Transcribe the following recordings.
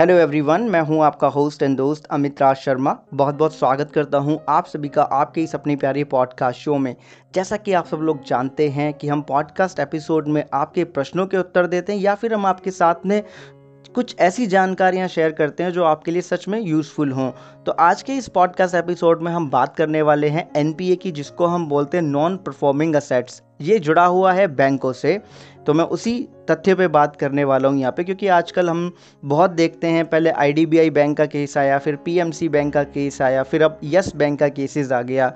Hello everyone मैं हूँ आपका होस्ट एंड दोस्त अमित राज शर्मा। बहुत बहुत स्वागत करता हूँ आप सभी का आपके इस अपनी प्यारी पॉडकास्ट शो में। जैसा कि आप सब लोग जानते हैं कि हम पॉडकास्ट एपिसोड में आपके प्रश्नों के उत्तर देते हैं या फिर हम आपके साथ में कुछ ऐसी जानकारियाँ शेयर करते हैं जो आपके लिए सच में यूज़फुल हों। तो आज के इस पॉडकास्ट एपिसोड में हम बात करने वाले हैं एनपीए की, जिसको हम बोलते हैं नॉन परफॉर्मिंग असेट्स ये जुड़ा हुआ है बैंकों से। तो मैं उसी तथ्य पे बात करने वाला हूँ यहाँ पे, क्योंकि आजकल हम बहुत देखते हैं, पहले आईडीबीआई बैंक का केस आया, फिर पीएमसी बैंक का केस आया, फिर अब यस बैंक का केसेस आ गया।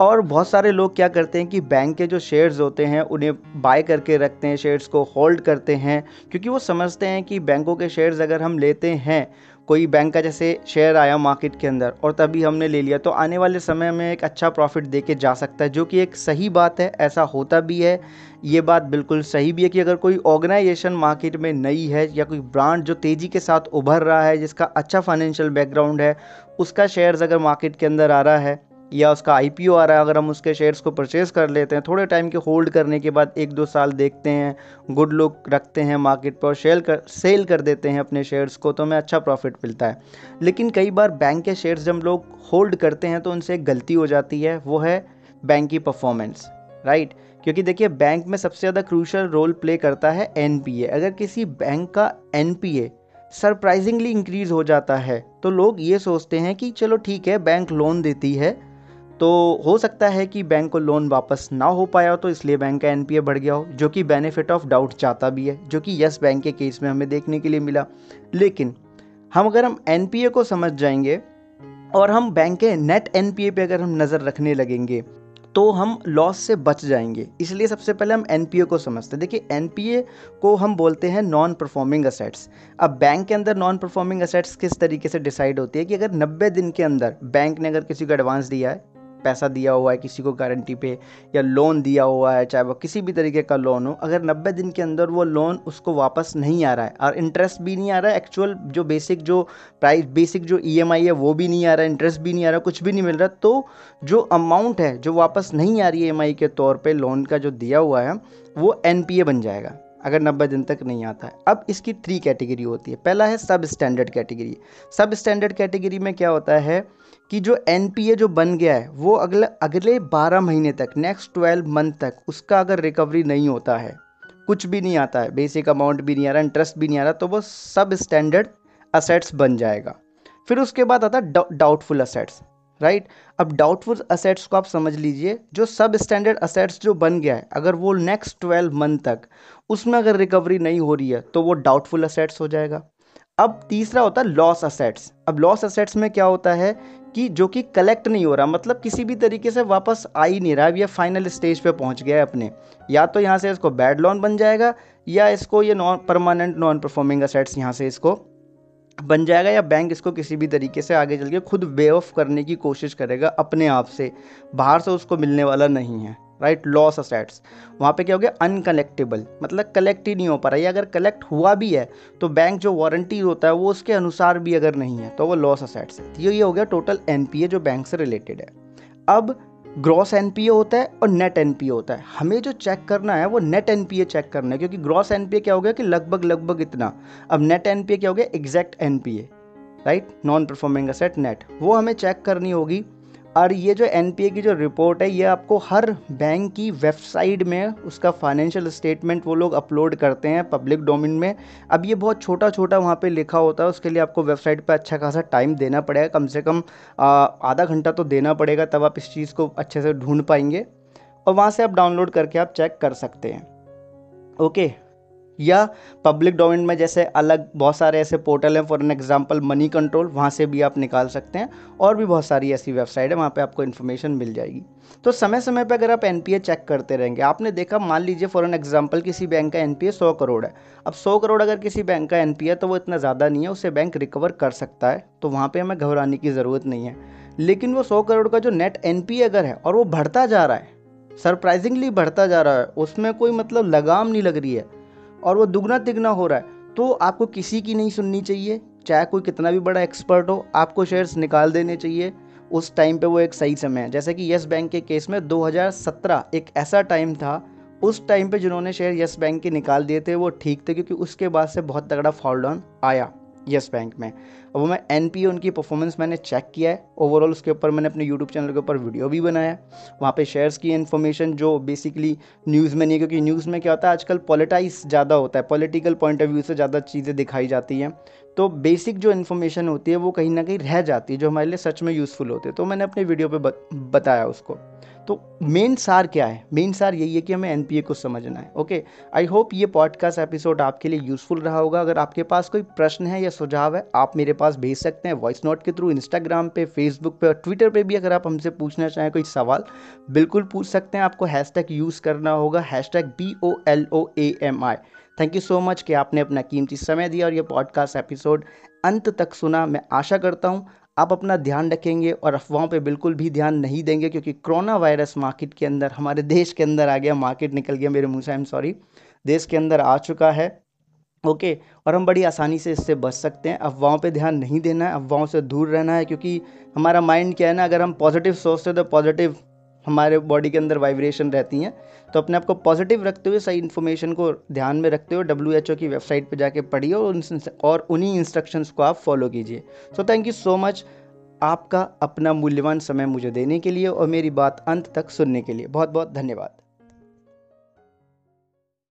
और बहुत सारे लोग क्या करते हैं कि बैंक के जो शेयर्स होते हैं, उन्हें बाय करके रखते हैं शेयर्स को होल्ड करते हैं, क्योंकि वो समझते हैं कि बैंकों के शेयर्स अगर हम लेते हैं कोई बैंक का जैसे शेयर आया मार्केट के अंदर और तभी हमने ले लिया तो आने वाले समय में एक अच्छा प्रॉफिट दे के जा सकता है, जो कि एक सही बात है, ऐसा होता भी है। ये बात बिल्कुल सही भी है कि अगर कोई ऑर्गेनाइजेशन मार्केट में नई है या कोई ब्रांड जो तेज़ी के साथ उभर रहा है, जिसका अच्छा फाइनेंशियल बैकग्राउंड है, उसका शेयर्स अगर मार्केट के अंदर आ रहा है या उसका आईपीओ आ रहा है, अगर हम उसके शेयर्स को परचेज़ कर लेते हैं, थोड़े टाइम के होल्ड करने के बाद एक दो साल देखते हैं गुड लुक रखते हैं मार्केट पर सेल कर सेल कर देते हैं अपने शेयर्स को तो हमें अच्छा प्रॉफिट मिलता है। लेकिन कई बार बैंक के शेयर्स जब लोग होल्ड करते हैं तो उनसे एक गलती हो जाती है, वो है बैंक की परफॉर्मेंस राइट क्योंकि देखिए बैंक में सबसे ज़्यादा क्रूशल रोल प्ले करता है एनपीए अगर किसी बैंक का एनपीए सरप्राइजिंगली इंक्रीज हो जाता है तो लोग ये सोचते हैं कि चलो ठीक है बैंक लोन देती है तो हो सकता है कि बैंक को लोन वापस ना हो पाया हो तो इसलिए बैंक का एनपीए बढ़ गया हो, जो कि बेनिफिट ऑफ़ डाउट चाहता भी है, जो कि यस बैंक के केस में हमें देखने के लिए मिला। लेकिन हम अगर हम एनपीए को समझ जाएँगे और हम बैंक के नेट एनपीए पे अगर हम नज़र रखने लगेंगे तो हम लॉस से बच जाएँगे। इसलिए सबसे पहले हम एनपीए को समझते हैं। देखिए एनपीए को हम बोलते हैं नॉन परफॉर्मिंग असेट्स अब बैंक के अंदर नॉन परफॉर्मिंग असेट्स किस तरीके से डिसाइड होती है कि अगर 90 दिन के अंदर बैंक ने अगर किसी को एडवांस दिया है पैसा दिया हुआ है, किसी को गारंटी पे या लोन दिया हुआ है, चाहे वो किसी भी तरीके का लोन हो, अगर 90 दिन के अंदर वो लोन उसको वापस नहीं आ रहा है, और इंटरेस्ट भी नहीं आ रहा है एक्चुअल जो बेसिक जो प्राइस बेसिक जो ईएमआई है, वो भी नहीं आ रहा है इंटरेस्ट भी नहीं आ रहा, कुछ भी नहीं मिल रहा तो जो अमाउंट है, जो वापस नहीं आ रही है ईएमआई के तौर पर लोन का जो दिया हुआ है, वो एनपीए बन जाएगा। अगर 90 दिन तक नहीं आता है। अब इसकी थ्री कैटेगरी होती है। पहला है sub standard category sub standard category में क्या होता है कि जो एन जो बन गया है, वो अगले अगले 12 महीने तक नेक्स्ट 12 मंथ तक, उसका अगर रिकवरी नहीं होता है, कुछ भी नहीं आता है बेसिक अमाउंट भी नहीं आ रहा इंटरेस्ट भी नहीं आ रहा तो वो सब स्टैंडर्ड असेट्स बन जाएगा। फिर उसके बाद आता है डाउटफुल असेट्स राइट? अब डाउटफुल असेट्स को आप समझ लीजिए, जो सब स्टैंडर्ड असेट्स जो बन गया है, अगर वो नेक्स्ट ट्वेल्व मंथ तक, उसमें अगर रिकवरी नहीं हो रही है तो वो डाउटफुल असेट्स हो जाएगा। अब तीसरा होता है लॉस असेट्स अब लॉस असेट्स में क्या होता है कि जो कि कलेक्ट नहीं हो रहा मतलब किसी भी तरीके से वापस आ ही नहीं रहा है ये फाइनल स्टेज पे पहुँच गया है अपने। या तो यहाँ से इसको बैड लोन बन जाएगा, या इसको ये non permanent non performing assets यहाँ से इसको बन जाएगा या बैंक इसको किसी भी तरीके से आगे चल के खुद वे ऑफ़ करने की कोशिश करेगा अपने आप से। बाहर से उसको मिलने वाला नहीं है राइट लॉस असेट्स वहाँ पे क्या हो गया? अनकलेक्टेबल मतलब कलेक्ट ही नहीं हो पा रहा। है अगर कलेक्ट हुआ भी है तो बैंक जो वारंटी होता है, वो उसके अनुसार भी अगर नहीं है तो वो लॉस असेट्स है। ये ये हो गया टोटल एनपीए जो बैंक से रिलेटेड है। अब ग्रॉस एनपीए होता है और नेट एनपीए होता है। हमें जो चेक करना है, वो नेट एनपीए चेक करना है, क्योंकि ग्रॉस एनपीए क्या हो गया कि लगभग लगभग इतना। अब नेट एनपीए क्या हो गया? Exact NPA right non performing asset net वो हमें चेक करनी होगी और ये जो एनपीए की जो रिपोर्ट है, ये आपको हर बैंक की वेबसाइट में उसका फाइनेंशियल स्टेटमेंट वो लोग अपलोड करते हैं पब्लिक डोमेन में। अब ये बहुत छोटा छोटा वहाँ पे लिखा होता है, उसके लिए आपको वेबसाइट पे अच्छा खासा टाइम देना पड़ेगा। कम से कम आधा घंटा तो देना पड़ेगा, तब आप इस चीज़ को अच्छे से ढूंढ पाएँगे। और वहाँ से आप डाउनलोड करके आप चेक कर सकते हैं। ओके या पब्लिक डोमेन में जैसे अलग बहुत सारे ऐसे पोर्टल हैं for an example money control वहाँ से भी आप निकाल सकते हैं और भी बहुत सारी ऐसी वेबसाइट है, वहाँ पे आपको इन्फॉर्मेशन मिल जाएगी। तो समय समय पे अगर आप एनपीए चेक करते रहेंगे, आपने देखा, मान लीजिए फॉर एन एग्ज़ाम्पल किसी बैंक का एन सौ करोड़ है। अब सौ करोड़ अगर किसी बैंक का एन है तो वो इतना ज़्यादा नहीं है, उसे बैंक रिकवर कर सकता है तो वहाँ पर हमें घबराने की ज़रूरत नहीं है। लेकिन वो सौ करोड़ का जो नेट एनपीए अगर है, और वो बढ़ता जा रहा है सरप्राइजिंगली बढ़ता जा रहा है, उसमें कोई मतलब लगाम नहीं लग रही है। और वो दुगना तिगना हो रहा है तो आपको किसी की नहीं सुननी चाहिए। चाहे कोई कितना भी बड़ा एक्सपर्ट हो, आपको शेयर्स निकाल देने चाहिए। उस टाइम पे वो एक सही समय है। जैसे कि यस बैंक के केस में 2017 एक ऐसा टाइम था, उस टाइम पे जिन्होंने शेयर यस बैंक के निकाल दिए थे, वो ठीक थे, क्योंकि उसके बाद से बहुत तगड़ा फॉल डाउन आया। यस बैंक में। अब वो मैं एन पी उनकी परफॉर्मेंस मैंने चेक किया है। ओवरऑल उसके ऊपर मैंने अपने यूट्यूब चैनल के ऊपर वीडियो भी बनाया वहाँ पे शेयर्स की इन्फॉर्मेशन जो बेसिकली न्यूज़ में नहीं है, क्योंकि न्यूज़ में क्या होता है, आजकल पॉलिटाइज ज़्यादा होता है। पॉलिटिकल पॉइंट ऑफ़ व्यू से ज़्यादा चीज़ें दिखाई जाती हैं। तो बेसिक जो इन्फॉर्मेशन होती है, वो कहीं ना कहीं रह जाती है, जो हमारे लिए सच में यूज़फुल होती है। तो मैंने अपने वीडियो पर बताया उसको। तो मेन सार क्या है? मेन सार यही है कि हमें एनपीए को समझना है ओके आई होप ये पॉडकास्ट एपिसोड आपके लिए यूज़फुल रहा होगा। अगर आपके पास कोई प्रश्न है या सुझाव है, आप मेरे पास भेज सकते हैं वॉइस नोट के थ्रू इंस्टाग्राम पे फेसबुक पे और ट्विटर पे भी अगर आप हमसे पूछना चाहें कोई सवाल, बिल्कुल पूछ सकते हैं। आपको हैश यूज़ करना होगा hash B O L O A M I thank you so much कि आपने अपना कीमती समय दिया और ये पॉडकास्ट एपिसोड अंत तक सुना। मैं आशा करता हूँ आप अपना ध्यान रखेंगे और अफवाहों पे बिल्कुल भी ध्यान नहीं देंगे क्योंकि कोरोना वायरस मार्केट के अंदर, हमारे देश के अंदर आ गया, मार्केट निकल गया मेरे मुँह से आई एम सॉरी देश के अंदर आ चुका है, ओके, और हम बड़ी आसानी से इससे बच सकते हैं। अफवाहों पे ध्यान नहीं देना है, अफवाहों से दूर रहना है, क्योंकि हमारा माइंड क्या है ना, अगर हम पॉजिटिव सोचते हैं तो पॉजिटिव हमारे बॉडी के अंदर वाइब्रेशन रहती हैं तो अपने आप को पॉजिटिव रखते हुए सही इन्फॉर्मेशन को ध्यान में रखते हुए डब्ल्यू एच ओ की वेबसाइट पर जाके पढ़िए और और उन्हीं इंस्ट्रक्शंस को आप फॉलो कीजिए। So thank you so much आपका अपना मूल्यवान समय मुझे देने के लिए और मेरी बात अंत तक सुनने के लिए। बहुत बहुत धन्यवाद।